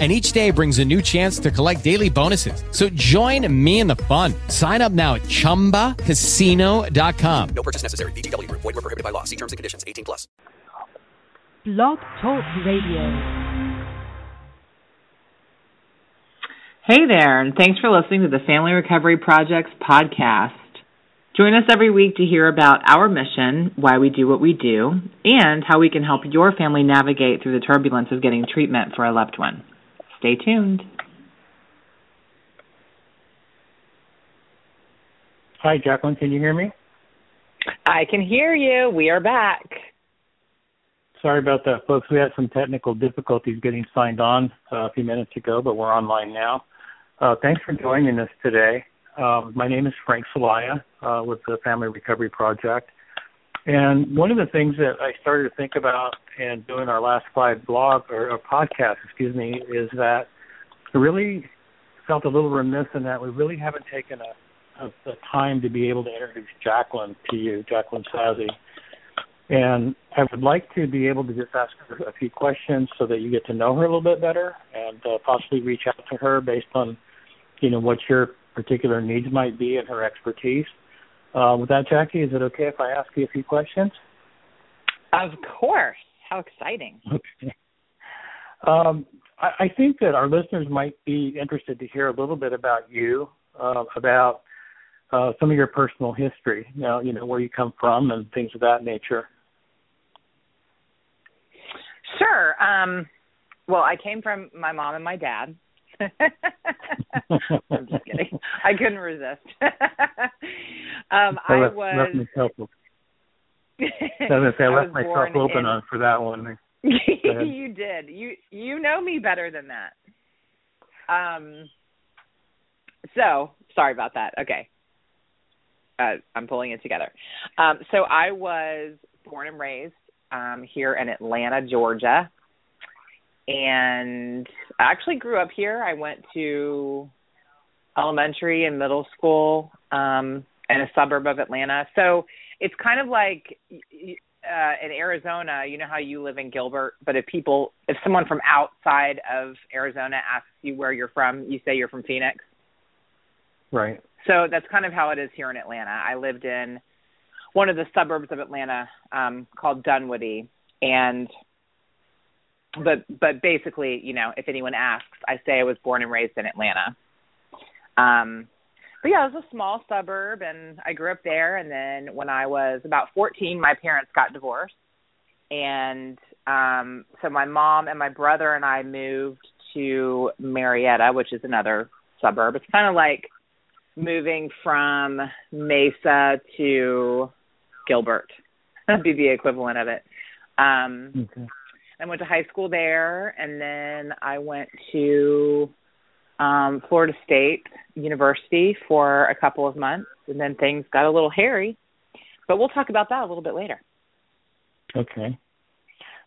and each day brings a new chance to collect daily bonuses. So join me in the fun. Sign up now at ChumbaCasino.com. No purchase necessary. VGW. Void were prohibited by law. See terms and conditions. 18 plus. Blog Talk Radio. Hey there, and thanks for listening to the Family Recovery Project's podcast. Join us every week to hear about our mission, why we do what we do, and how we can help your family navigate through the turbulence of getting treatment for a loved one. Stay tuned. Hi, Jacqueline. Can you hear me? I can hear you. We are back. Sorry about that, folks. We had some technical difficulties getting signed on uh, a few minutes ago, but we're online now. Uh, thanks for joining us today. Um, my name is Frank Salaya uh, with the Family Recovery Project. And one of the things that I started to think about in doing our last five blog or, or podcast, excuse me, is that I really felt a little remiss in that we really haven't taken a, a, a time to be able to introduce Jacqueline to you, Jacqueline Sazi. And I would like to be able to just ask her a few questions so that you get to know her a little bit better and uh, possibly reach out to her based on, you know, what your particular needs might be and her expertise. Uh, with that, Jackie, is it okay if I ask you a few questions? Of course. How exciting. Okay. Um, I, I think that our listeners might be interested to hear a little bit about you, uh, about uh, some of your personal history, you know, you know, where you come from and things of that nature. Sure. Um, well, I came from my mom and my dad. I'm just kidding. I couldn't resist. um, I, left, was. left myself, I was say, I left myself open in, on for that one. you did. You you know me better than that. Um. So sorry about that. Okay. Uh, I'm pulling it together. Um, so I was born and raised um, here in Atlanta, Georgia and I actually grew up here. I went to elementary and middle school um in a suburb of Atlanta. So it's kind of like uh in Arizona, you know how you live in Gilbert, but if people if someone from outside of Arizona asks you where you're from, you say you're from Phoenix. Right. So that's kind of how it is here in Atlanta. I lived in one of the suburbs of Atlanta um called Dunwoody and but but basically, you know, if anyone asks, I say I was born and raised in Atlanta. Um but yeah, it was a small suburb and I grew up there and then when I was about 14, my parents got divorced. And um so my mom and my brother and I moved to Marietta, which is another suburb. It's kind of like moving from Mesa to Gilbert. That'd be the equivalent of it. Um okay. I went to high school there, and then I went to um Florida State University for a couple of months, and then things got a little hairy. But we'll talk about that a little bit later. Okay.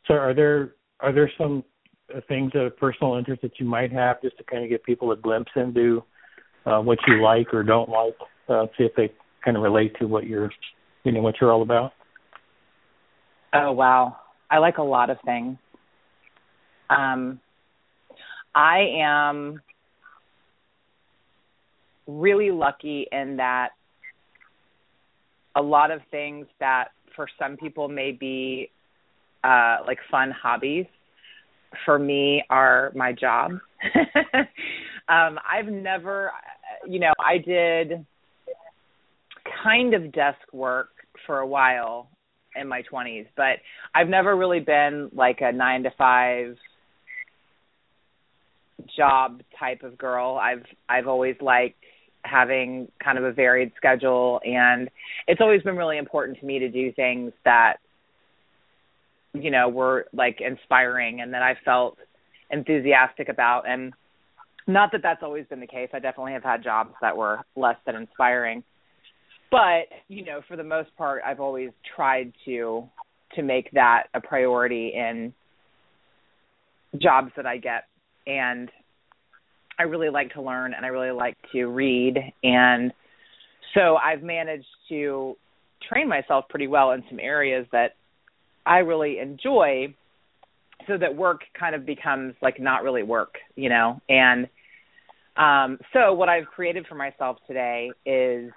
So, are there are there some things of personal interest that you might have, just to kind of give people a glimpse into uh, what you like or don't like, uh, see if they kind of relate to what you're, you know, what you're all about? Oh wow. I like a lot of things. Um, I am really lucky in that a lot of things that for some people may be uh, like fun hobbies, for me are my job. um, I've never, you know, I did kind of desk work for a while in my 20s, but I've never really been like a 9 to 5 job type of girl. I've I've always liked having kind of a varied schedule and it's always been really important to me to do things that you know were like inspiring and that I felt enthusiastic about and not that that's always been the case. I definitely have had jobs that were less than inspiring but you know for the most part i've always tried to to make that a priority in jobs that I get and I really like to learn and I really like to read and so I've managed to train myself pretty well in some areas that I really enjoy so that work kind of becomes like not really work, you know. And um so what I've created for myself today is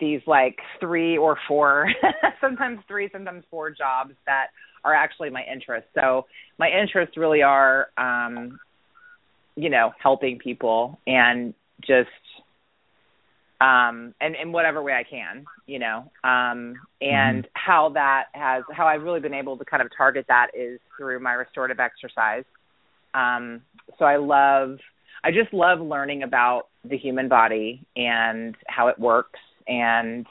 these like three or four sometimes three sometimes four jobs that are actually my interests. So my interests really are um you know helping people and just um and in whatever way I can you know. Um and mm-hmm. how that has how I've really been able to kind of target that is through my restorative exercise. Um so I love I just love learning about the human body and how it works and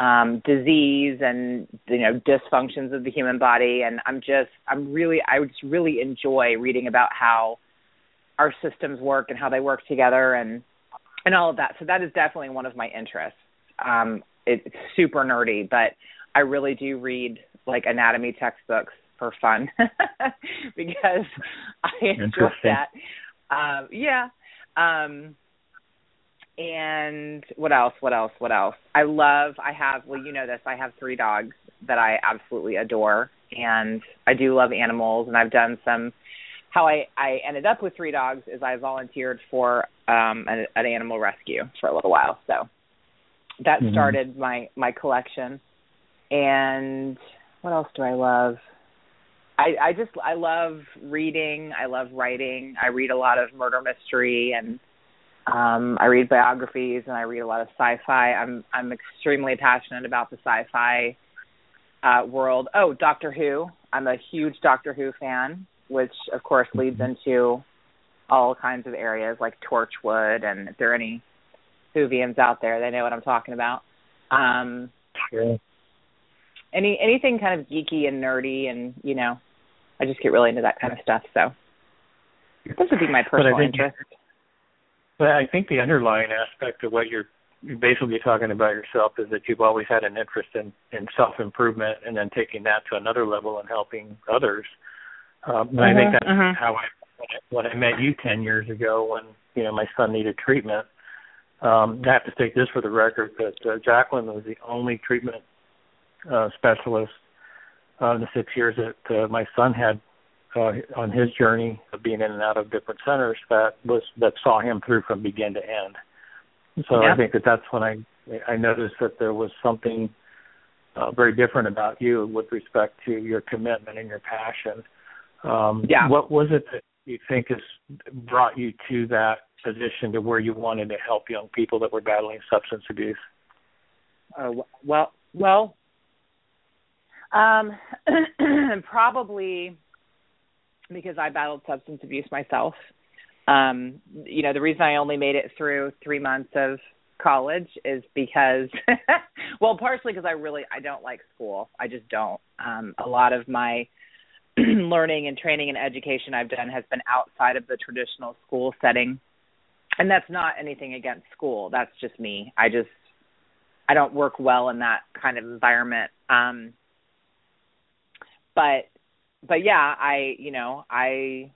um disease and you know dysfunctions of the human body and I'm just I'm really I just really enjoy reading about how our systems work and how they work together and and all of that. So that is definitely one of my interests. Um it, it's super nerdy, but I really do read like anatomy textbooks for fun because I enjoy that. Um yeah. Um and what else what else what else? I love i have well you know this i have three dogs that i absolutely adore. And i do love animals. And i've done some how i i ended up with three dogs is i volunteered for um an, an animal rescue for a little while. So that mm-hmm. started my my collection. And what else do i love? I i just i love reading. I love writing. I read a lot of murder mystery and um, I read biographies and I read a lot of sci-fi. I'm I'm extremely passionate about the sci-fi uh, world. Oh, Doctor Who. I'm a huge Doctor Who fan, which of course leads into all kinds of areas like Torchwood. And if there are any Whovians out there, they know what I'm talking about. Um, sure. Any anything kind of geeky and nerdy, and you know, I just get really into that kind of stuff. So this would be my personal interest. But I think the underlying aspect of what you're basically talking about yourself is that you've always had an interest in, in self improvement and then taking that to another level and helping others. Um, and uh-huh, I think that's uh-huh. how I when I met you ten years ago when you know my son needed treatment. Um, I have to take this for the record that uh, Jacqueline was the only treatment uh, specialist uh, in the six years that uh, my son had uh, on his journey of being in and out of different centers that was that saw him through from begin to end. So yeah. I think that that's when I I noticed that there was something uh, very different about you with respect to your commitment and your passion. Um, yeah. What was it that you think has brought you to that position to where you wanted to help young people that were battling substance abuse? Uh, well, well, um, probably because I battled substance abuse myself. Um, you know, the reason I only made it through three months of college is because, well, partially because I really I don't like school. I just don't. Um, a lot of my learning and training and education I've done has been outside of the traditional school setting, and that's not anything against school. That's just me. I just I don't work well in that kind of environment. Um, but but yeah, I you know I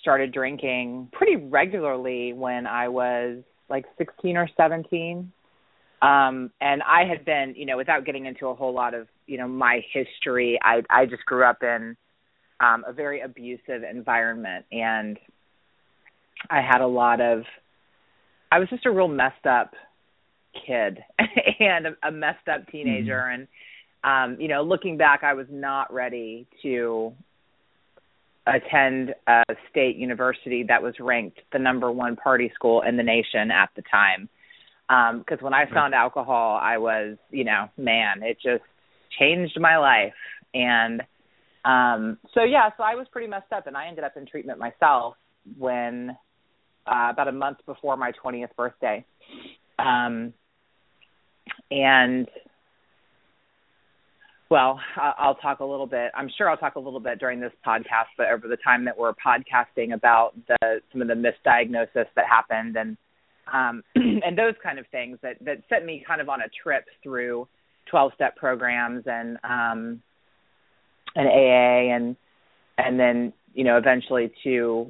started drinking pretty regularly when I was like 16 or 17. Um and I had been, you know, without getting into a whole lot of, you know, my history, I I just grew up in um a very abusive environment and I had a lot of I was just a real messed up kid and a, a messed up teenager mm-hmm. and um, you know, looking back, I was not ready to attend a state university that was ranked the number one party school in the nation at the time. Because um, when I found alcohol, I was, you know, man, it just changed my life. And um, so, yeah, so I was pretty messed up, and I ended up in treatment myself when uh, about a month before my 20th birthday. Um, and well, I'll talk a little bit. I'm sure I'll talk a little bit during this podcast, but over the time that we're podcasting about the some of the misdiagnosis that happened and um, and those kind of things that that set me kind of on a trip through 12 step programs and um, and AA and and then you know eventually to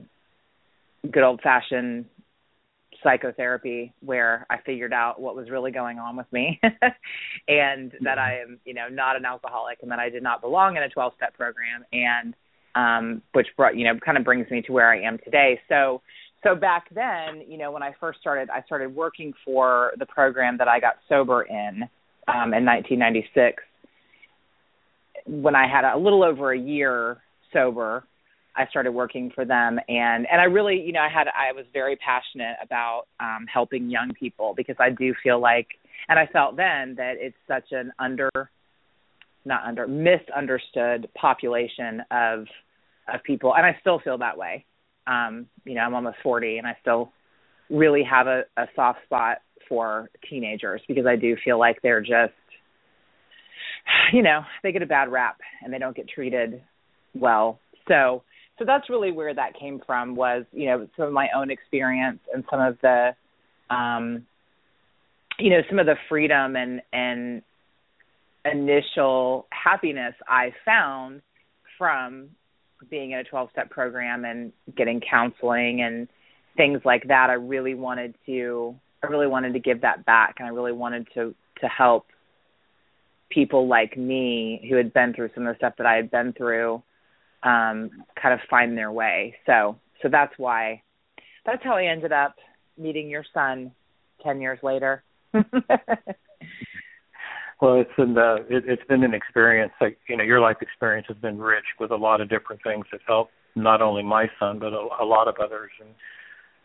good old fashioned psychotherapy where I figured out what was really going on with me and that I am, you know, not an alcoholic and that I did not belong in a 12 step program and um which brought, you know, kind of brings me to where I am today. So so back then, you know, when I first started, I started working for the program that I got sober in um in 1996 when I had a little over a year sober I started working for them. And and I really you know I had I was very passionate about um helping young people because I do feel like and I felt then that it's such an under not under misunderstood population of of people. And I still feel that way. Um you know I'm almost 40 and I still really have a a soft spot for teenagers because I do feel like they're just you know they get a bad rap and they don't get treated well. So so that's really where that came from was you know some of my own experience and some of the um you know some of the freedom and and initial happiness i found from being in a 12 step program and getting counseling and things like that. I really wanted to i really wanted to give that back and i really wanted to to help people like me who had been through some of the stuff that i had been through um, kind of find their way. So so that's why that's how I ended up meeting your son ten years later. well, it's been the it, it's been an experience. Like you know, your life experience has been rich with a lot of different things that help not only my son but a, a lot of others. And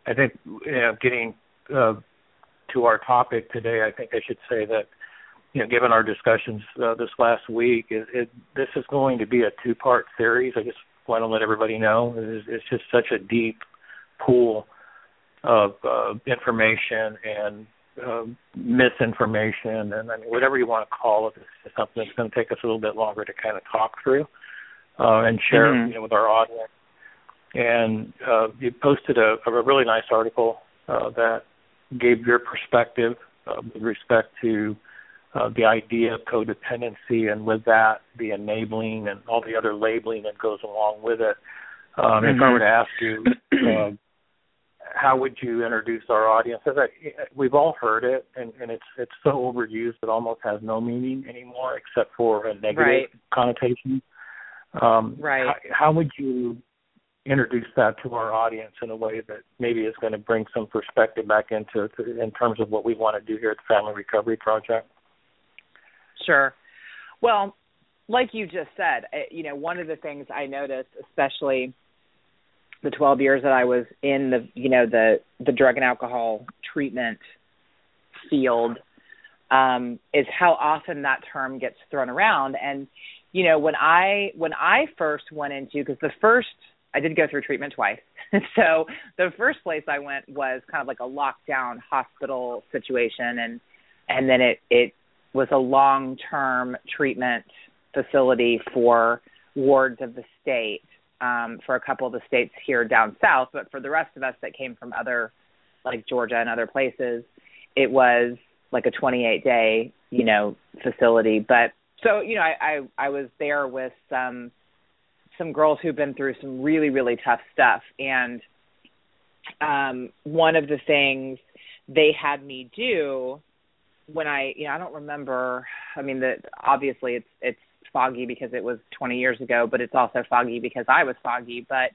I think you know, getting uh, to our topic today, I think I should say that you know, given our discussions uh, this last week, it, it, this is going to be a two-part series. I just want to let everybody know it's, it's just such a deep pool of uh, information and uh, misinformation, and I mean, whatever you want to call it, it's something that's going to take us a little bit longer to kind of talk through uh, and share, mm-hmm. you know, with our audience. And uh, you posted a, a really nice article uh, that gave your perspective uh, with respect to uh, the idea of codependency, and with that, the enabling and all the other labeling that goes along with it. Um, mm-hmm. If I mm-hmm. were to ask you, uh, how would you introduce our audience? As I, we've all heard it, and, and it's it's so overused it almost has no meaning anymore, except for a negative right. connotation. Um, right. How, how would you introduce that to our audience in a way that maybe is going to bring some perspective back into in terms of what we want to do here at the Family Recovery Project? Sure. Well, like you just said, eh, you know, one of the things I noticed, especially the 12 years that I was in the, you know, the the drug and alcohol treatment field, um, is how often that term gets thrown around. And, you know, when I when I first went into, because the first I did go through treatment twice. so the first place I went was kind of like a lockdown hospital situation, and and then it it was a long term treatment facility for wards of the state um, for a couple of the states here down south, but for the rest of us that came from other like Georgia and other places, it was like a 28 day, you know, facility. But so, you know, I, I I was there with some some girls who've been through some really really tough stuff and um one of the things they had me do when I, you know, I don't remember. I mean, that obviously it's it's foggy because it was 20 years ago, but it's also foggy because I was foggy. But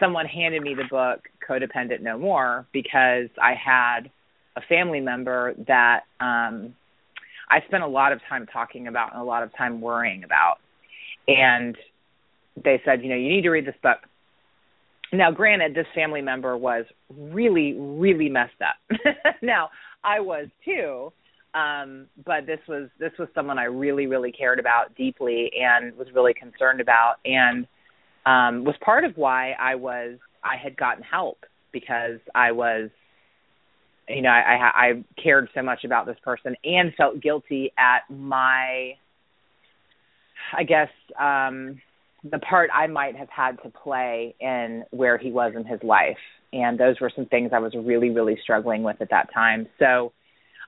someone handed me the book Codependent No More because I had a family member that um I spent a lot of time talking about and a lot of time worrying about. And they said, you know, you need to read this book. Now, granted, this family member was really, really messed up. now, I was too, um but this was this was someone I really really cared about deeply and was really concerned about and um was part of why I was I had gotten help because I was you know I I, I cared so much about this person and felt guilty at my I guess um the part I might have had to play in where he was in his life. And those were some things I was really really struggling with at that time. So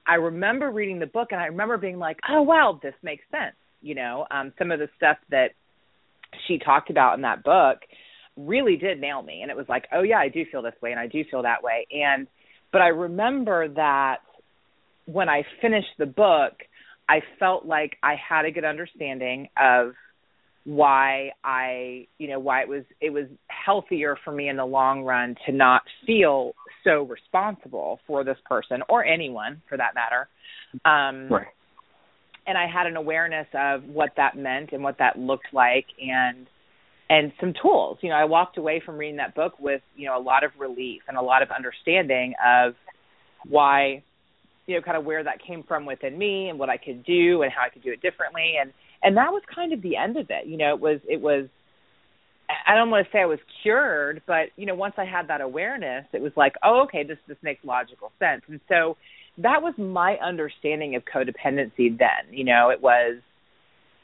I remember reading the book and I remember being like, oh wow, this makes sense. You know, um, some of the stuff that she talked about in that book really did nail me and it was like oh yeah i do feel this way and i do feel that way and but i remember that when i finished the book i felt like i had a good understanding of why i you know why it was it was healthier for me in the long run to not feel so responsible for this person or anyone for that matter. Um right. and I had an awareness of what that meant and what that looked like and and some tools. You know, I walked away from reading that book with, you know, a lot of relief and a lot of understanding of why you know, kind of where that came from within me and what I could do and how I could do it differently. And and that was kind of the end of it. You know, it was it was I don't want to say I was cured, but you know, once I had that awareness, it was like, oh, okay, this this makes logical sense. And so that was my understanding of codependency then. You know, it was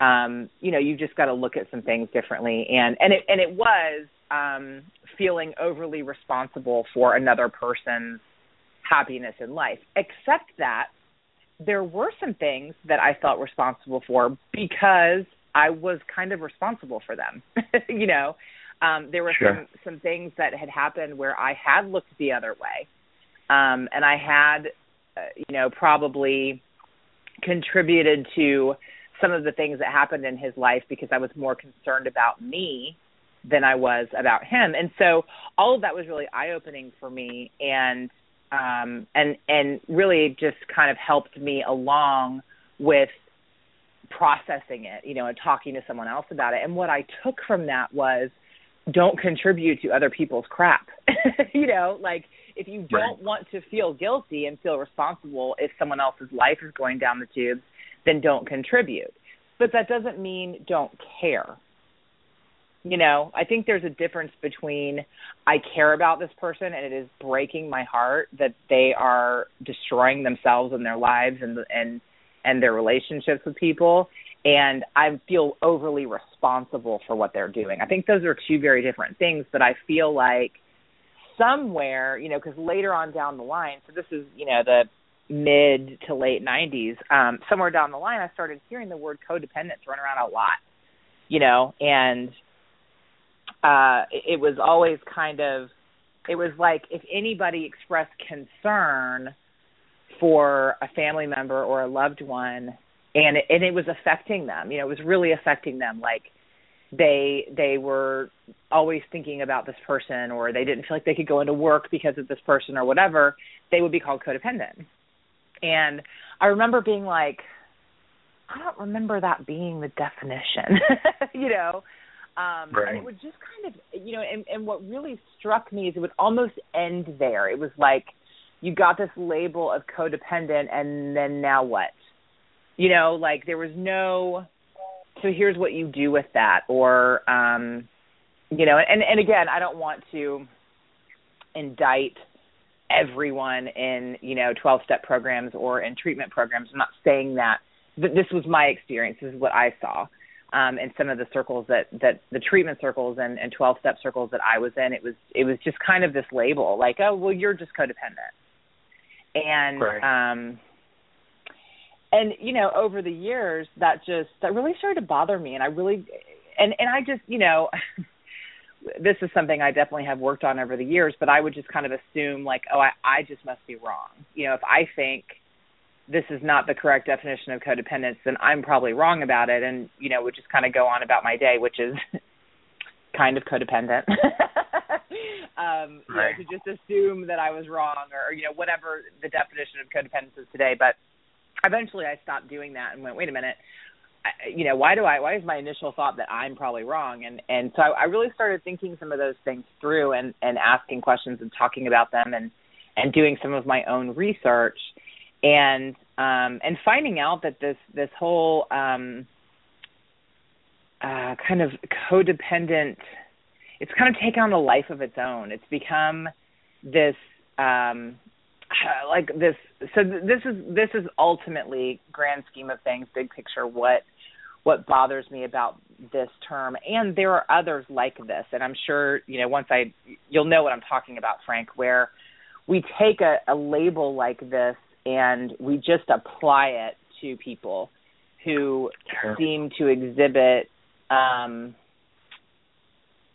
um, you know, you just got to look at some things differently and and it and it was um feeling overly responsible for another person's happiness in life. Except that there were some things that I felt responsible for because I was kind of responsible for them. you know, um, there were sure. some some things that had happened where I had looked the other way, um, and I had uh, you know, probably contributed to some of the things that happened in his life because I was more concerned about me than I was about him. And so all of that was really eye opening for me and um and and really just kind of helped me along with processing it, you know, and talking to someone else about it. And what I took from that was don't contribute to other people's crap. you know, like if you don't Right. want to feel guilty and feel responsible if someone else's life is going down the tubes, then don't contribute. But that doesn't mean don't care. You know, I think there's a difference between I care about this person and it is breaking my heart that they are destroying themselves and their lives and and and their relationships with people and I feel overly responsible for what they're doing. I think those are two very different things, but I feel like somewhere, you know, because later on down the line, so this is, you know, the mid to late 90s, um, somewhere down the line, I started hearing the word codependence run around a lot, you know, and uh, it, was always kind of, it was like if anybody expressed concern for a family member or a loved one, and it, and it was affecting them, you know, it was really affecting them, like they they were always thinking about this person or they didn't feel like they could go into work because of this person or whatever they would be called codependent. And i remember being like i don't remember that being the definition you know um Right. and it would just kind of you know and and what really struck me is it would almost end there. It was like you got this label of codependent and then now what? You know like there was no so here's what you do with that. Or um you know and and again i don't want to indict everyone in you know 12 step programs or in treatment programs. I'm not saying that Th- this was my experience. This is what i saw um in some of the circles that that the treatment circles and and 12 step circles that i was in it was it was just kind of this label like oh well you're just codependent. And Right. um and you know over the years that just that really started to bother me. And i really and and i just you know this is something i definitely have worked on over the years but i would just kind of assume like oh i i just must be wrong. You know if i think this is not the correct definition of codependence then i'm probably wrong about it and you know would just kind of go on about my day which is kind of codependent um you know, to just assume that i was wrong or you know whatever the definition of codependence is today but eventually I stopped doing that and went, wait a minute, I, you know, why do I? Why is my initial thought that I'm probably wrong? And and so I, I really started thinking some of those things through and and asking questions and talking about them and and doing some of my own research and um and finding out that this this whole um uh kind of codependent it's kind of taken on a life of its own. It's become this um like this so th- this is this is ultimately grand scheme of things big picture what what bothers me about this term. And there are others like this. And i'm sure you know once i you'll know what i'm talking about frank where we take a, a label like this and we just apply it to people who Sure. seem to exhibit um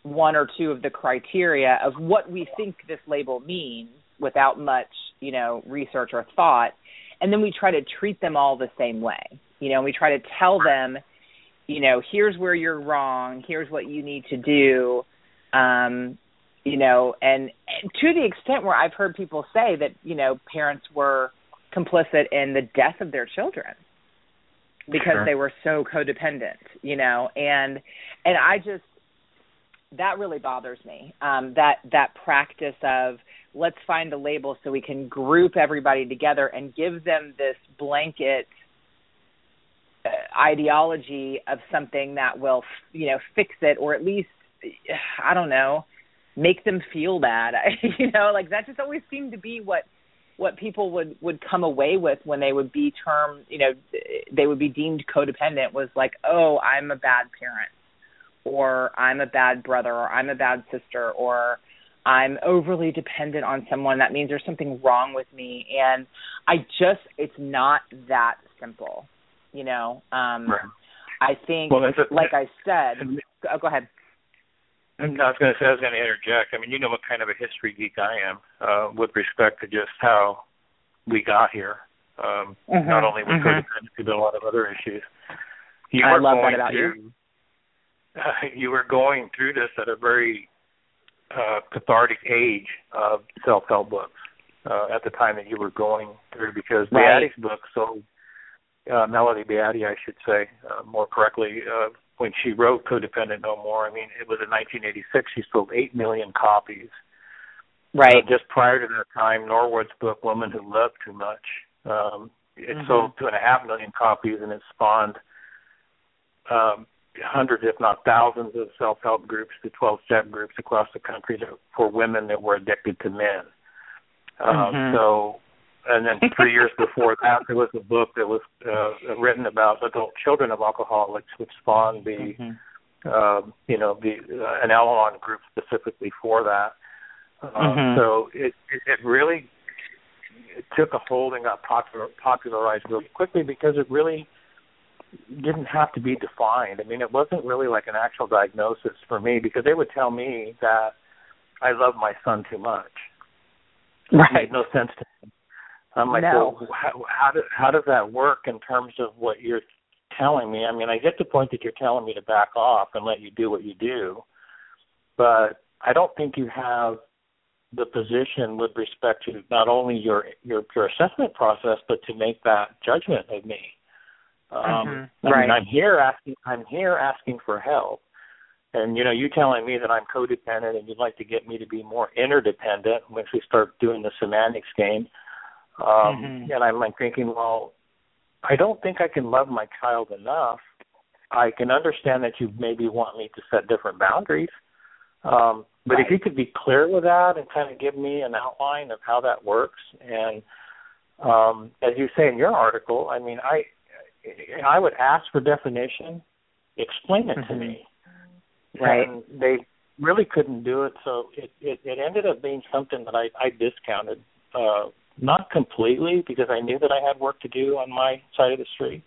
one or two of the criteria of what we think this label means without much, you know, research or thought, and then we try to treat them all the same way. You know, we try to tell them, you know, here's where you're wrong, here's what you need to do. Um, you know, and, and to the extent where I've heard people say that, you know, parents were complicit in the death of their children because Sure. they were so codependent, you know, and and I just that really bothers me. Um that that practice of let's find a label so we can group everybody together and give them this blanket uh, ideology of something that will, you know, fix it or at least I don't know, make them feel bad. you know, like that just always seemed to be what what people would would come away with when they would be termed, you know, they would be deemed codependent was like, "Oh, I'm a bad parent." Or I'm a bad brother or I'm a bad sister or I'm overly dependent on someone that means there's something wrong with me and I just it's not that simple. You know, um Right. I think Well, a- like I said, oh, go ahead. And I was going to say, I was going to interject. I mean, you know what kind of a history geek I am uh, with respect to just how we got here. Um, Mhm, Not only with mhm. codependency, but a lot of other issues. You I love that about you. Uh, you were going through this at a very uh, cathartic age of self-help books uh, at the time that you were going through, because Right. Beattie's book sold. Uh, Melody Beattie, I should say, uh, more correctly, uh, when she wrote Codependent No More, I mean, it was in 1986. She sold 8 million copies. Right. Uh, just prior to that time, Norwood's book "Woman Who Loved Too Much" um, it Mhm. sold two and a half million copies, and it spawned um, hundreds, if not thousands, of self-help groups, the 12-step groups across the country that, for women that were addicted to men. Um, Mhm. So, and then three years before that, there was a book that was uh, written about adult children of alcoholics, which spawned the Mhm. um, you know, the uh, an Al-Anon group specifically for that. Um, Mhm. So it, it it really it took a hold and got popular popularized really quickly because it really didn't have to be defined. I mean, it wasn't really like an actual diagnosis for me because they would tell me that I love my son too much. It made no sense to. I'm like, No. well, how, how, do, how does that work in terms of what you're telling me? I mean, I get the point that you're telling me to back off and let you do what you do, but I don't think you have the position with respect to not only your your, your assessment process, but to make that judgment of me. Um, Mhm. I Right. mean, I'm here asking. I'm here asking for help, and you know, you telling me that I'm codependent and you'd like to get me to be more interdependent once we start doing the semantics game. Um, Mhm. And I'm like thinking, well, I don't think I can love my child enough. I can understand that you maybe want me to set different boundaries. Um, but if you could be clear with that and kind of give me an outline of how that works, and um, as you say in your article, I mean, I I would ask for definition, explain it to Mhm. me, Right. and they really couldn't do it. So it it, it ended up being something that I I discounted, uh, not completely because I knew that I had work to do on my side of the street,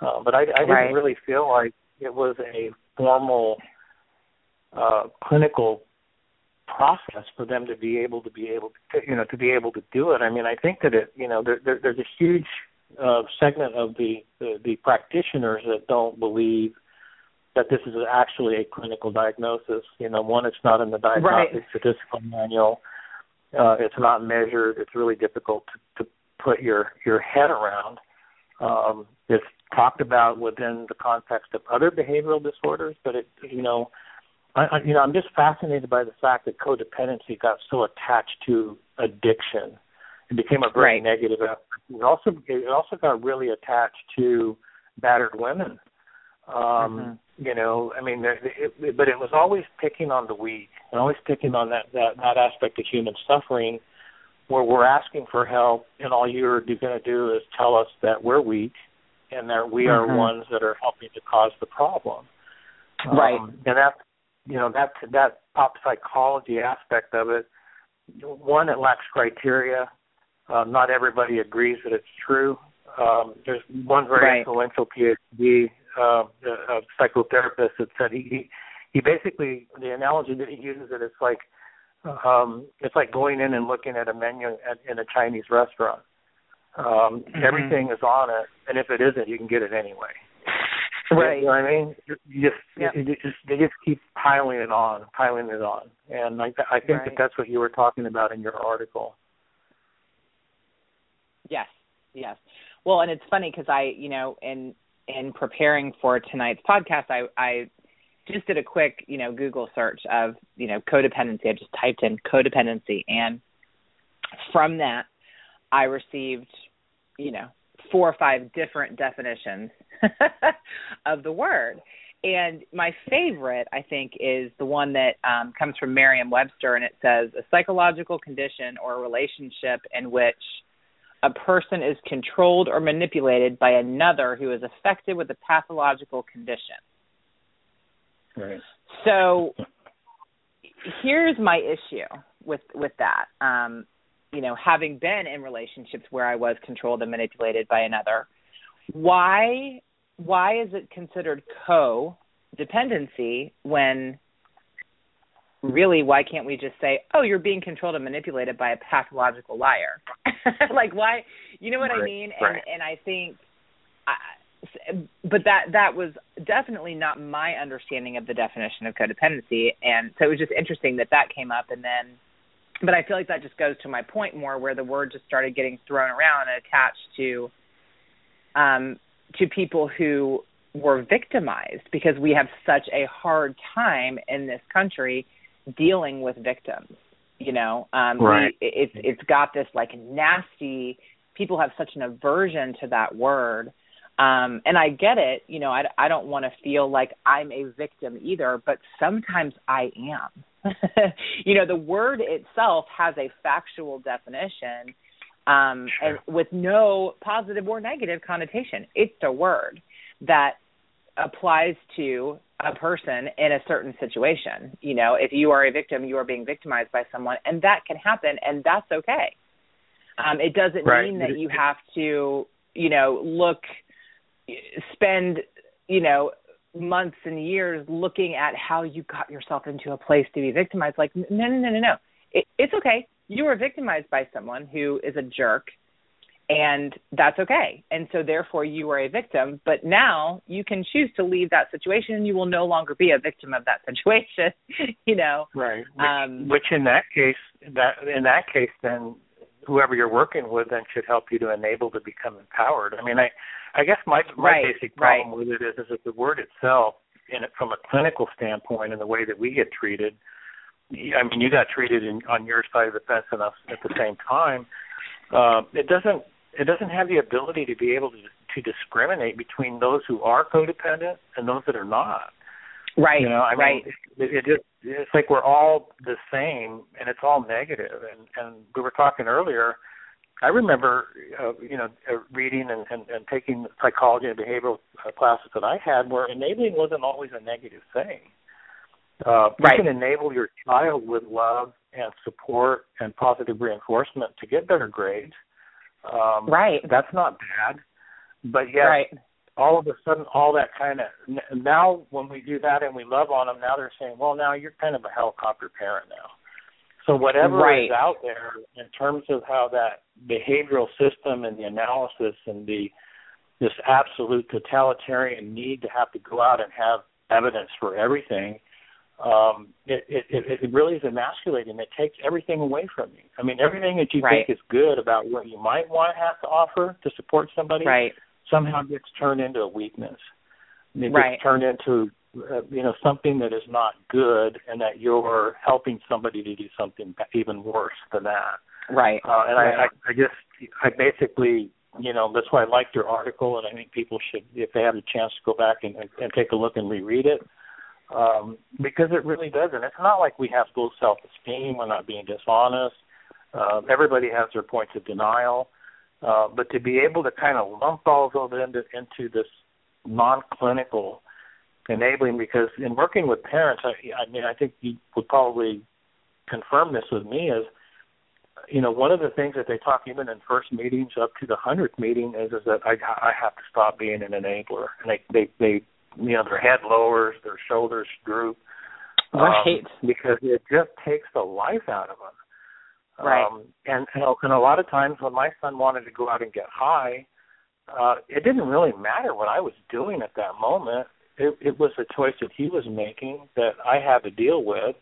uh, but I, I didn't Right. really feel like it was a formal uh, clinical process for them to be able to be able to you know to be able to do it. I mean, I think that it you know there, there, there's a huge uh, segment of the, the the practitioners that don't believe that this is actually a clinical diagnosis. You know, one, it's not in the diagnostic Right. statistical manual. Uh, it's not measured. It's really difficult to, to put your your head around. Um, it's talked about within the context of other behavioral disorders, but it you know I, I, you know, I'm just fascinated by the fact that codependency got so attached to addiction. It became a very Right. negative. It also it also got really attached to battered women. Um, You know, I mean, there, it, but it was always picking on the weak, and always picking on that that that aspect of human suffering, where we're asking for help, and all you're going to do is tell us that we're weak, and that we are Mhm. ones that are helping to cause the problem. Right. Um, and that you know that that pop psychology aspect of it one it lacks criteria um, not everybody agrees that it's true um, there's one very Right. influential phd uh, a psychotherapist that said he, he basically the analogy that he uses it it's like um it's like going in and looking at a menu at, in a Chinese restaurant. Um Mhm. everything is on it and if it isn't you can get it anyway. Right. You know what I mean? You just, Yep. you just they just keep piling it on, piling it on, and I, I think Right. that that's what you were talking about in your article. Yes, yes. Well, and it's funny because I, you know, in in preparing for tonight's podcast, I I just did a quick, you know, Google search of, you know, codependency. I just typed in codependency, and from that, I received, you know, four or five different definitions of the word. And my favorite, I think, is the one that um, comes from Merriam-Webster, and it says a psychological condition or a relationship in which a person is controlled or manipulated by another who is affected with a pathological condition. Right. So here's my issue with with that. Um, you know, having been in relationships where I was controlled and manipulated by another, why why is it considered codependency when really why can't we just say, "Oh, you're being controlled and manipulated by a pathological liar?" like why, you know what I Right, mean? right. And and I think I, but that that was definitely not my understanding of the definition of codependency. And so it was just interesting that that came up. And then but I feel like that just goes to my point more where the word just started getting thrown around and attached to um to people who were victimized because we have such a hard time in this country dealing with victims you know? Um Right. we, it's it's got this like nasty people have such an aversion to that word um and i get it you know i i don't want to feel like i'm a victim either but sometimes i am. You know the word itself has a factual definition um and with no positive or negative connotation. It's a word that applies to a person in a certain situation. You know if you are a victim you are being victimized by someone and that can happen and that's okay. Um it doesn't Right. mean that you have to you know look spend you know months and years looking at how you got yourself into a place to be victimized like no no no no no. It, it's okay. You were victimized by someone who is a jerk and that's okay. And so therefore you are a victim. But now you can choose to leave that situation. And you will no longer be a victim of that situation you know? Right. Which, um which in that case, that in that case, then whoever you're working with then should help you to enable to become empowered. I mean, I, I guess my my Right, basic problem with it is, is that the word itself, in it from a clinical standpoint, and the way that we get treated. I mean, you got treated in, on your side of the fence and us at the same time. Uh, it doesn't it doesn't have the ability to be able to to discriminate between those who are codependent and those that are not. Right You know, I right mean, it, it just it's like we're all the same, and it's all negative. And and we were talking earlier. I remember, uh, you know, uh, reading and, and and taking psychology and behavioral uh, classes that I had, where enabling wasn't always a negative thing. Uh, Right. You can enable your child with love and support and positive reinforcement to get better grades. Um, right That's not bad, but yet right all of a sudden all that kind of now when we do that and we love on them now they're saying well now you're kind of a helicopter parent now so whatever Right. is out there in terms of how that behavioral system and the analysis and the this absolute totalitarian need to have to go out and have evidence for everything um it it it really is emasculating it takes everything away from you i mean everything that you Right. think is good about what you might want to have to offer to support somebody right somehow gets turned into a weakness. It gets Right. turned into uh, you know something that is not good, and that you're helping somebody to do something even worse than that. right Uh, and I, Right. I, I just, I basically, you know, that's why I liked your article, and I think people should, if they have a chance, to go back and, and, and take a look and reread it, um, because it really doesn't. It's not like we have low self-esteem. We're not being dishonest. Uh, everybody has their points of denial, uh, but to be able to kind of lump all those into into this non-clinical enabling, because in working with parents, I, I mean, I think you would probably confirm this with me is you know, one of the things that they talk even in first meetings up to the hundredth meeting is is that I I have to stop being an enabler, and they they they you know their head lowers, their shoulders droop, right um, because it just takes the life out of them. Right. Um, and, and and a lot of times when my son wanted to go out and get high, uh, it didn't really matter what I was doing at that moment. It, it was a choice that he was making that I had to deal with.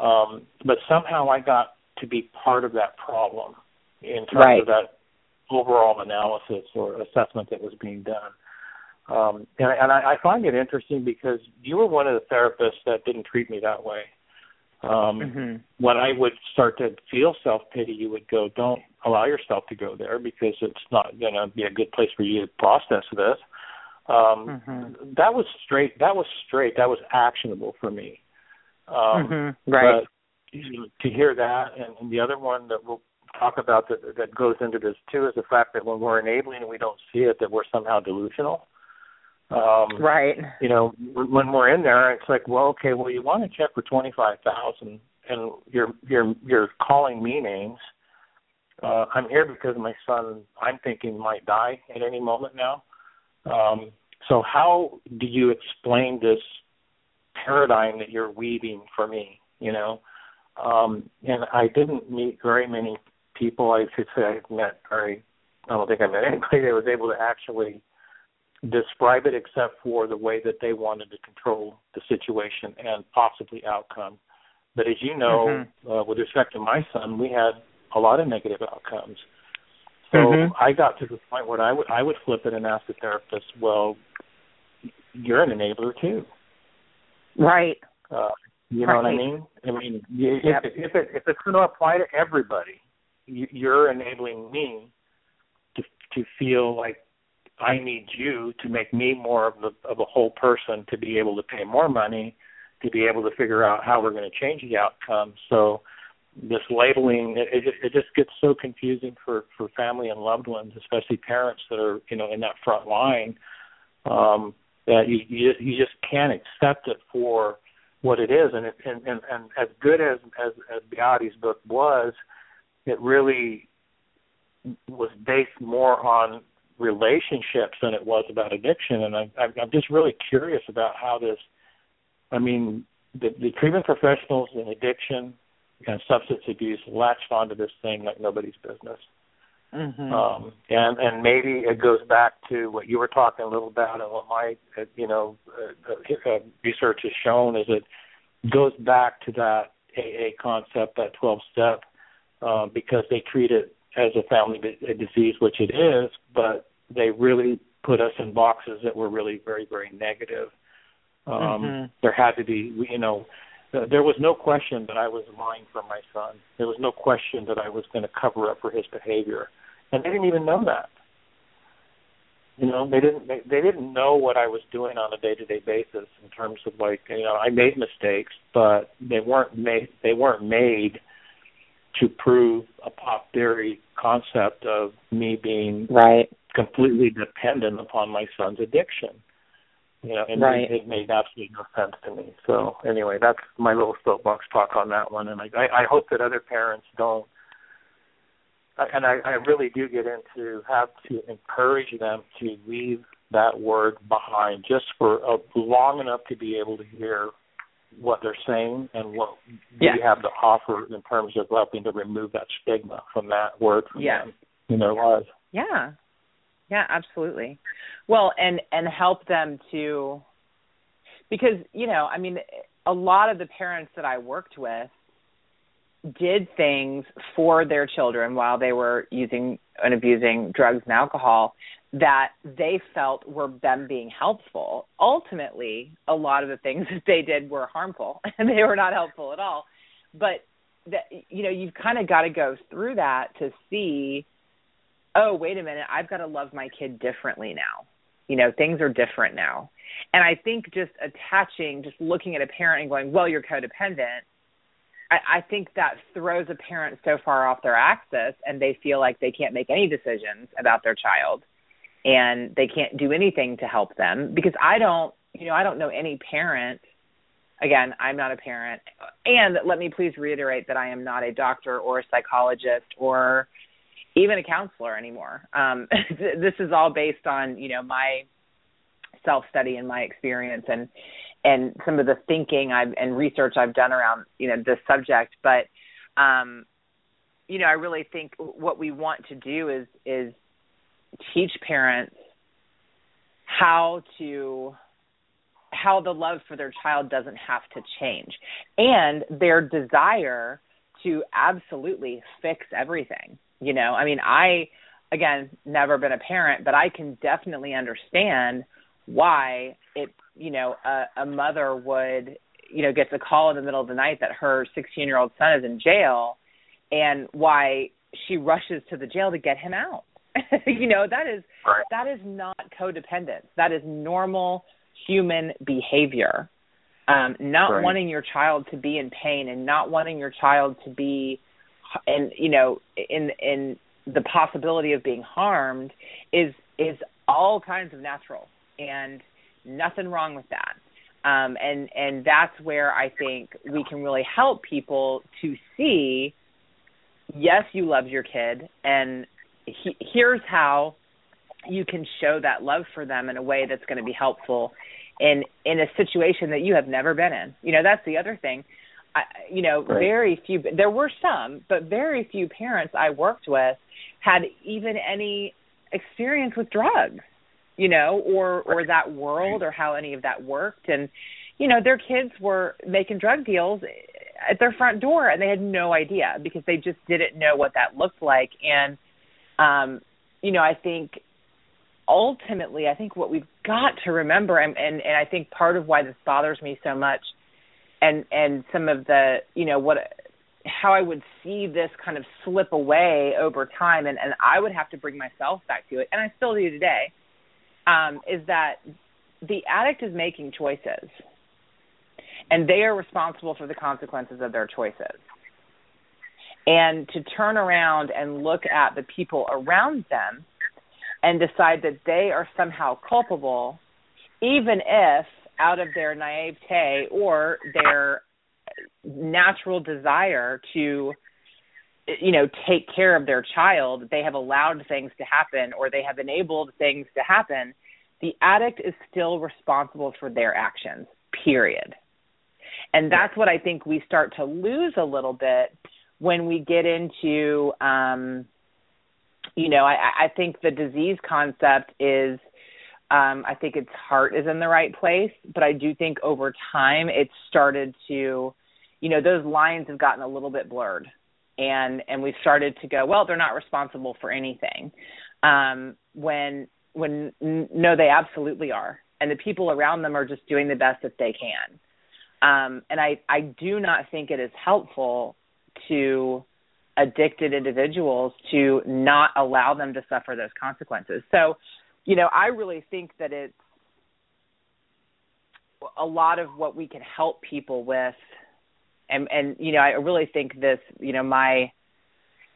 Um, but somehow I got to be part of that problem in terms right. of that overall analysis or assessment that was being done. Um, and and I, I find it interesting because you were one of the therapists that didn't treat me that way. Um, mm-hmm. When I would start to feel self pity, you would go, "Don't allow yourself to go there because it's not going to be a good place for you to process this." Um, mm-hmm. That was straight. That was straight. That was actionable for me. Um, mm-hmm. Right. But to hear that, and, and the other one that we'll talk about that that goes into this too is the fact that when we're enabling and we don't see it, that we're somehow delusional. Um, right. You know, when, we're in there, it's like, well, okay, well, you want to check for twenty five thousand, and you're you're you're calling me names. Uh, I'm here because my son, I'm thinking, might die at any moment now. Um, so, how do you explain this paradigm that you're weaving for me? You know, um, and I didn't meet very many people. I should say I met very. I don't think I met anybody that was able to actually describe it except for the way that they wanted to control the situation and possibly outcome. But as you know, mm-hmm. uh, with respect to my son, we had a lot of negative outcomes. So mm-hmm. I got to the point where I would I would flip it and ask the therapist, "Well, you're an enabler too, right? Uh, you know right. what I mean? I mean, if, yep. if it if it's going to apply to everybody, you're enabling me to to feel like I need you to make me more of the of a whole person to be able to pay more money, to be able to figure out how we're going to change the outcome. So this labeling it, it, it just gets so confusing for for family and loved ones, especially parents that are you know in that front line. Um, that you you just, you just can't accept it for what it is, and it, and, and and as good as as as Beattie's book was, it really was based more on relationships than it was about addiction. And I, I'm just really curious about how this. I mean, the, the treatment professionals in addiction and substance abuse latched onto this thing like nobody's business. Mm-hmm. Um, and and maybe it goes back to what you were talking a little about, and what my uh, you know uh, uh, research has shown is it goes back to that AA concept, that 12 step, uh, because they treat it as a family disease, which it is, but they really put us in boxes that were really very, very negative. Um, mm-hmm. There had to be, you know, there was no question that I was lying for my son. There was no question that I was going to cover up for his behavior, and they didn't even know that. You know, they didn't. They, they didn't know what I was doing on a day-to-day basis in terms of like, you know, I made mistakes, but they weren't made. They weren't made to prove a pop theory concept of me being right completely dependent upon my son's addiction. You know, and right. it, it made absolutely no sense to me. So anyway, that's my little soapbox talk on that one, and I, I, I hope that other parents don't. And I, I really do get into have to encourage them to leave that word behind just for a, long enough to be able to hear what they're saying and what yeah. we have to offer in terms of helping to remove that stigma from that word from yeah. them in their lives. Yeah. Yeah, absolutely. Well, and and help them to because, you know, I mean, a lot of the parents that I worked with did things for their children while they were using and abusing drugs and alcohol that they felt were them being helpful. Ultimately, a lot of the things that they did were harmful and they were not helpful at all. But that you know, you've kind of got to go through that to see oh, wait a minute, I've got to love my kid differently now. You know, things are different now. And I think just attaching, just looking at a parent and going, well, you're codependent, I, I think that throws a parent so far off their axis and they feel like they can't make any decisions about their child and they can't do anything to help them because I don't, you know, I don't know any parent again, I'm not a parent. And let me please reiterate that I am not a doctor or a psychologist or even a counselor anymore. Um, this is all based on you know my self study and my experience and and some of the thinking I've and research I've done around you know this subject, but um, you know I really think what we want to do is is teach parents how to how the love for their child doesn't have to change. And their desire to absolutely fix everything you know? I mean i again never been a parent but i can definitely understand why it you know a, a mother would you know gets a call in the middle of the night that her 16 year old son is in jail and why she rushes to the jail to get him out you know that is right. that is not codependence that is normal human behavior um not Right. wanting your child to be in pain and not wanting your child to be and you know in in the possibility of being harmed is is all kinds of natural and nothing wrong with that um and and that's where i think we can really help people to see yes you love your kid and he, here's how you can show that love for them in a way that's going to be helpful in in a situation that you have never been in. You know that's the other thing. I, you know Right. very few there were some but very few parents i worked with had even any experience with drugs you know or or that world or how any of that worked. And you know their kids were making drug deals at their front door and they had no idea because they just didn't know what that looked like. And um you know i think ultimately i think what we've got to remember and and, and i think part of why this bothers me so much and and some of the you know what how i would see this kind of slip away over time and and i would have to bring myself back to it and i still do today um is that the addict is making choices and they are responsible for the consequences of their choices and to turn around and look at the people around them and decide that they are somehow culpable, even if out of their naivete or their natural desire to you know take care of their child they have allowed things to happen or they have enabled things to happen the addict is still responsible for their actions period. And that's what i think we start to lose a little bit when we get into um you know i i think the disease concept is um i think its heart is in the right place but i do think over time it's started to you know those lines have gotten a little bit blurred and and we've started to go well they're not responsible for anything um when when no they absolutely are. And the people around them are just doing the best that they can. Um and i i do not think it is helpful to addicted individuals to not allow them to suffer those consequences. So you know i really think that it's a lot of what we can help people with. And and you know i really think this you know my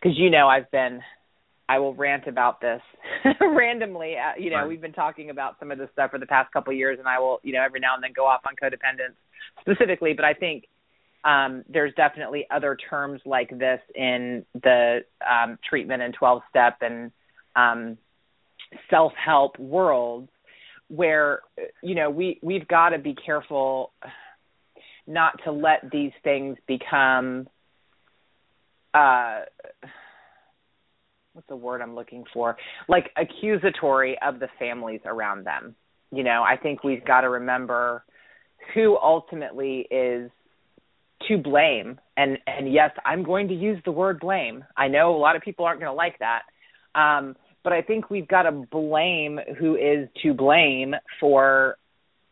because you know i've been i will rant about this randomly. Uh, you know Right. we've been talking about some of this stuff for the past couple of years and i will you know every now and then go off on codependence specifically. But i think um there's definitely other terms like this in the um treatment and 12 step and um self help worlds where you know we we've got to be careful not to let these things become uh what's the word I'm looking for? Like accusatory of the families around them. You know, I think we've got to remember who ultimately is to blame and and yes, I'm going to use the word blame. I know a lot of people aren't going to like that. Um but I think we've got to blame who is to blame for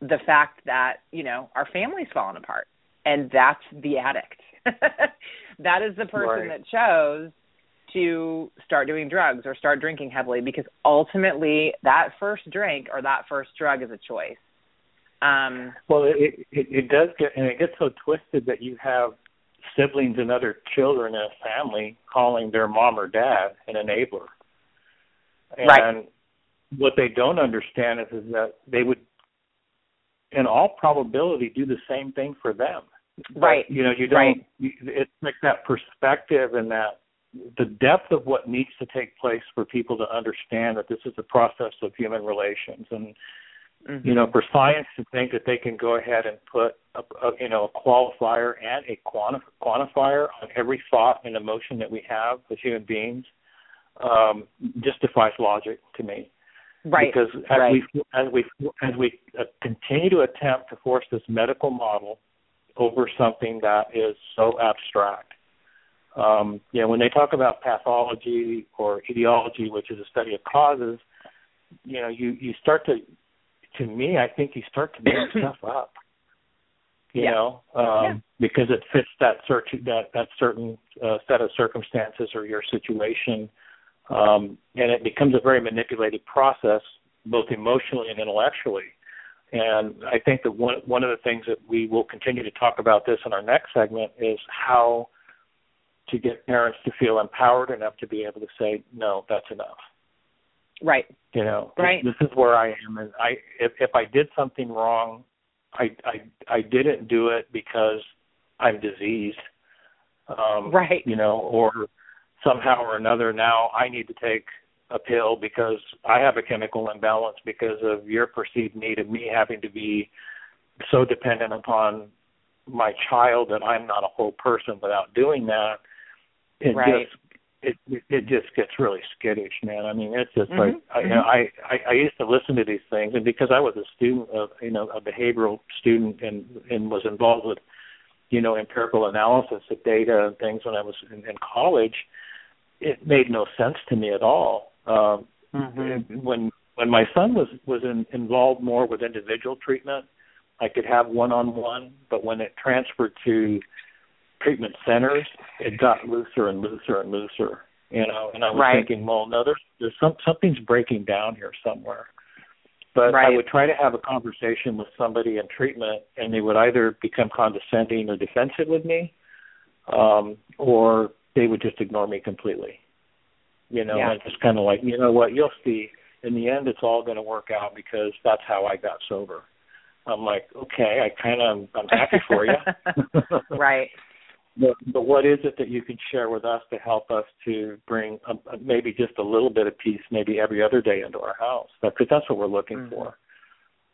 the fact that you know our family's fallen apart and that's the addict that is the person Right. that chose to start doing drugs or start drinking heavily because ultimately that first drink or that first drug is a choice um Well, it, it it does get, and it gets so twisted that you have siblings and other children in a family calling their mom or dad an enabler. And Right. what they don't understand is, is that they would, in all probability, do the same thing for them. But, Right. you know, you don't. Right. You, it's like that perspective and that the depth of what needs to take place for people to understand that this is a process of human relations and You know, for science to think that they can go ahead and put a, a you know a qualifier and a quanti- quantifier on every thought and emotion that we have as human beings um, just defies logic to me. Right. Because as right. we as we as we uh, continue to attempt to force this medical model over something that is so abstract, um, you know, when they talk about pathology or etiology, which is a study of causes, you know, you you start to to me, I think you start to make stuff up. You Yeah. know, um, Yeah. because it fits that search that that certain uh, set of circumstances or your situation, um, and it becomes a very manipulated process, both emotionally and intellectually. And I think that one one of the things that we will continue to talk about this in our next segment is how to get parents to feel empowered enough to be able to say, no, that's enough Right. you know Right. this, this is where i am and i if if i did something wrong i i i didn't do it because i'm diseased um Right. you know or somehow or another now i need to take a pill because i have a chemical imbalance because of your perceived need of me having to be so dependent upon my child that i'm not a whole person without doing that it Right. just it it just gets really skittish, man. I mean, it's just Mhm, like I, you know, mhm. I I I used to listen to these things, and because I was a student of you know a behavioral student and and was involved with you know empirical analysis of data and things when I was in, in college, it made no sense to me at all. Um, Mhm. When when my son was was in, involved more with individual treatment, I could have one on one, but when it transferred to treatment centers, it got looser and looser and looser. You know, and I was Right. thinking, well, no, there's there's some something's breaking down here somewhere. But I would try to have a conversation with somebody in treatment, and they would either become condescending or defensive with me, um, or they would just ignore me completely. You know, Yeah. and just kind of like, you know what, you'll see. In the end, it's all going to work out because that's how I got sober. I'm like, okay, I kind of, I'm happy for you. right. But, but what is it that you can share with us to help us to bring a, maybe just a little bit of peace, maybe every other day into our house? Because that's what we're looking Mhm. for.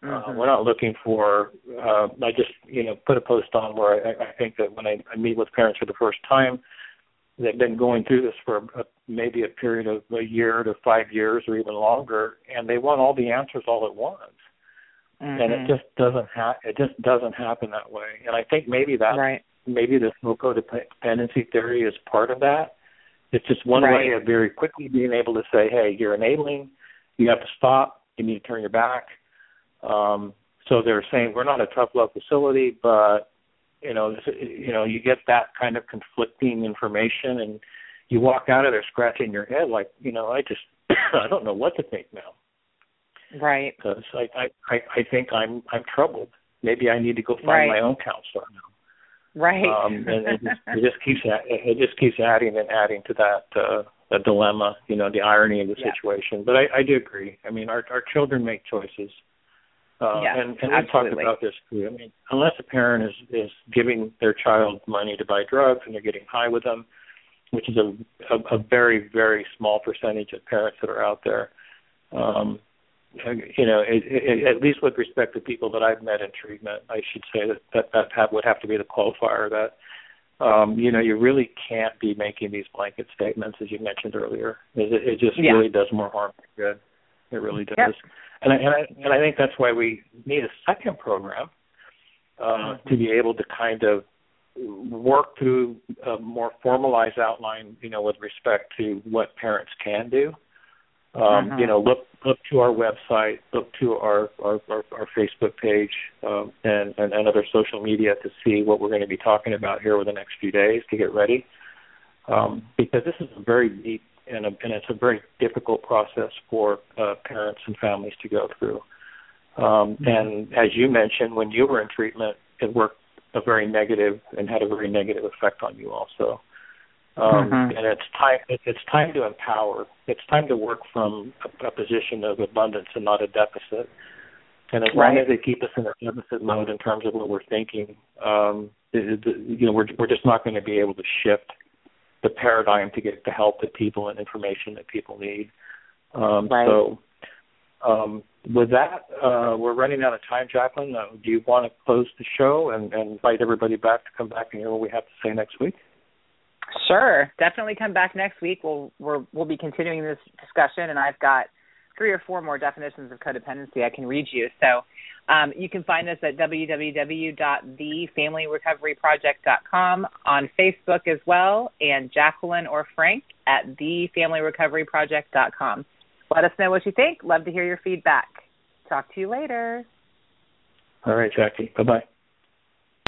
Uh, Mhm. we're not looking for. Uh, I just you know put a post on where I, I think that when I, I meet with parents for the first time, they've been going through this for a, maybe a period of a year to five years or even longer, and they want all the answers all at once and it Mhm. just doesn't ha- it just doesn't happen that way. And I think maybe that right. Maybe this codependency theory is part of that. It's just one Right. way of very quickly being able to say, "Hey, you're enabling. You have to stop. You need to turn your back." Um, so they're saying we're not a tough love facility, but you know, this, you know, you get that kind of conflicting information, and you walk out of there scratching your head, like, you know, I just I don't know what to think now Right. because I, I I I think I'm I'm troubled. Maybe I need to go find Right. my own counselor now. Right. Um, and it just, it just keeps it just keeps adding and adding to that uh, the dilemma, you know, the irony of the Yeah. situation. But I, I do agree. I mean, our our children make choices. Uh, Yes, and and we've talked about this too. I mean, unless a parent is is giving their child money to buy drugs and they're getting high with them, which is a a, a very very small percentage of parents that are out there. Um, you know, it, it, at least with respect to people that I've met in treatment, I should say that that, that have, would have to be the qualifier that um, you know you really can't be making these blanket statements as you mentioned earlier. It, it just Yeah. really does more harm than good. It really does. Yep. And I, and I and I think that's why we need a second program uh, to be able to kind of work through a more formalized outline, you know, with respect to what parents can do. Um, Mhm. You know, look look to our website, look to our our, our, our Facebook page, um, and, and and other social media to see what we're going to be talking about here over the next few days to get ready. Um, because this is a very deep and, a, and it's a very difficult process for uh, parents and families to go through. Um, and as you mentioned, when you were in treatment, it worked a very negative and had a very negative effect on you also. Um, Mhm. And it's time. it- It's time to empower. It's time to work from a, a position of abundance and not a deficit. And as long as they keep us in a deficit mode in terms of what we're thinking, um, it, it, you know, we're we're just not going to be able to shift the paradigm to get the help that people and information that people need. Um, Right. So, um, with that, uh, we're running out of time, Jacqueline. Uh, do you want to close the show and, and invite everybody back to come back and hear what we have to say next week? Sure, definitely come back next week. We'll we're, we'll be continuing this discussion, and I've got three or four more definitions of codependency I can read you. So um, you can find us at www.thefamilyrecoveryproject.com on Facebook as well, and Jacqueline or Frank at thefamilyrecoveryproject.com. Let us know what you think. Love to hear your feedback. Talk to you later. All right, Jackie. Bye bye.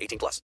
18 plus.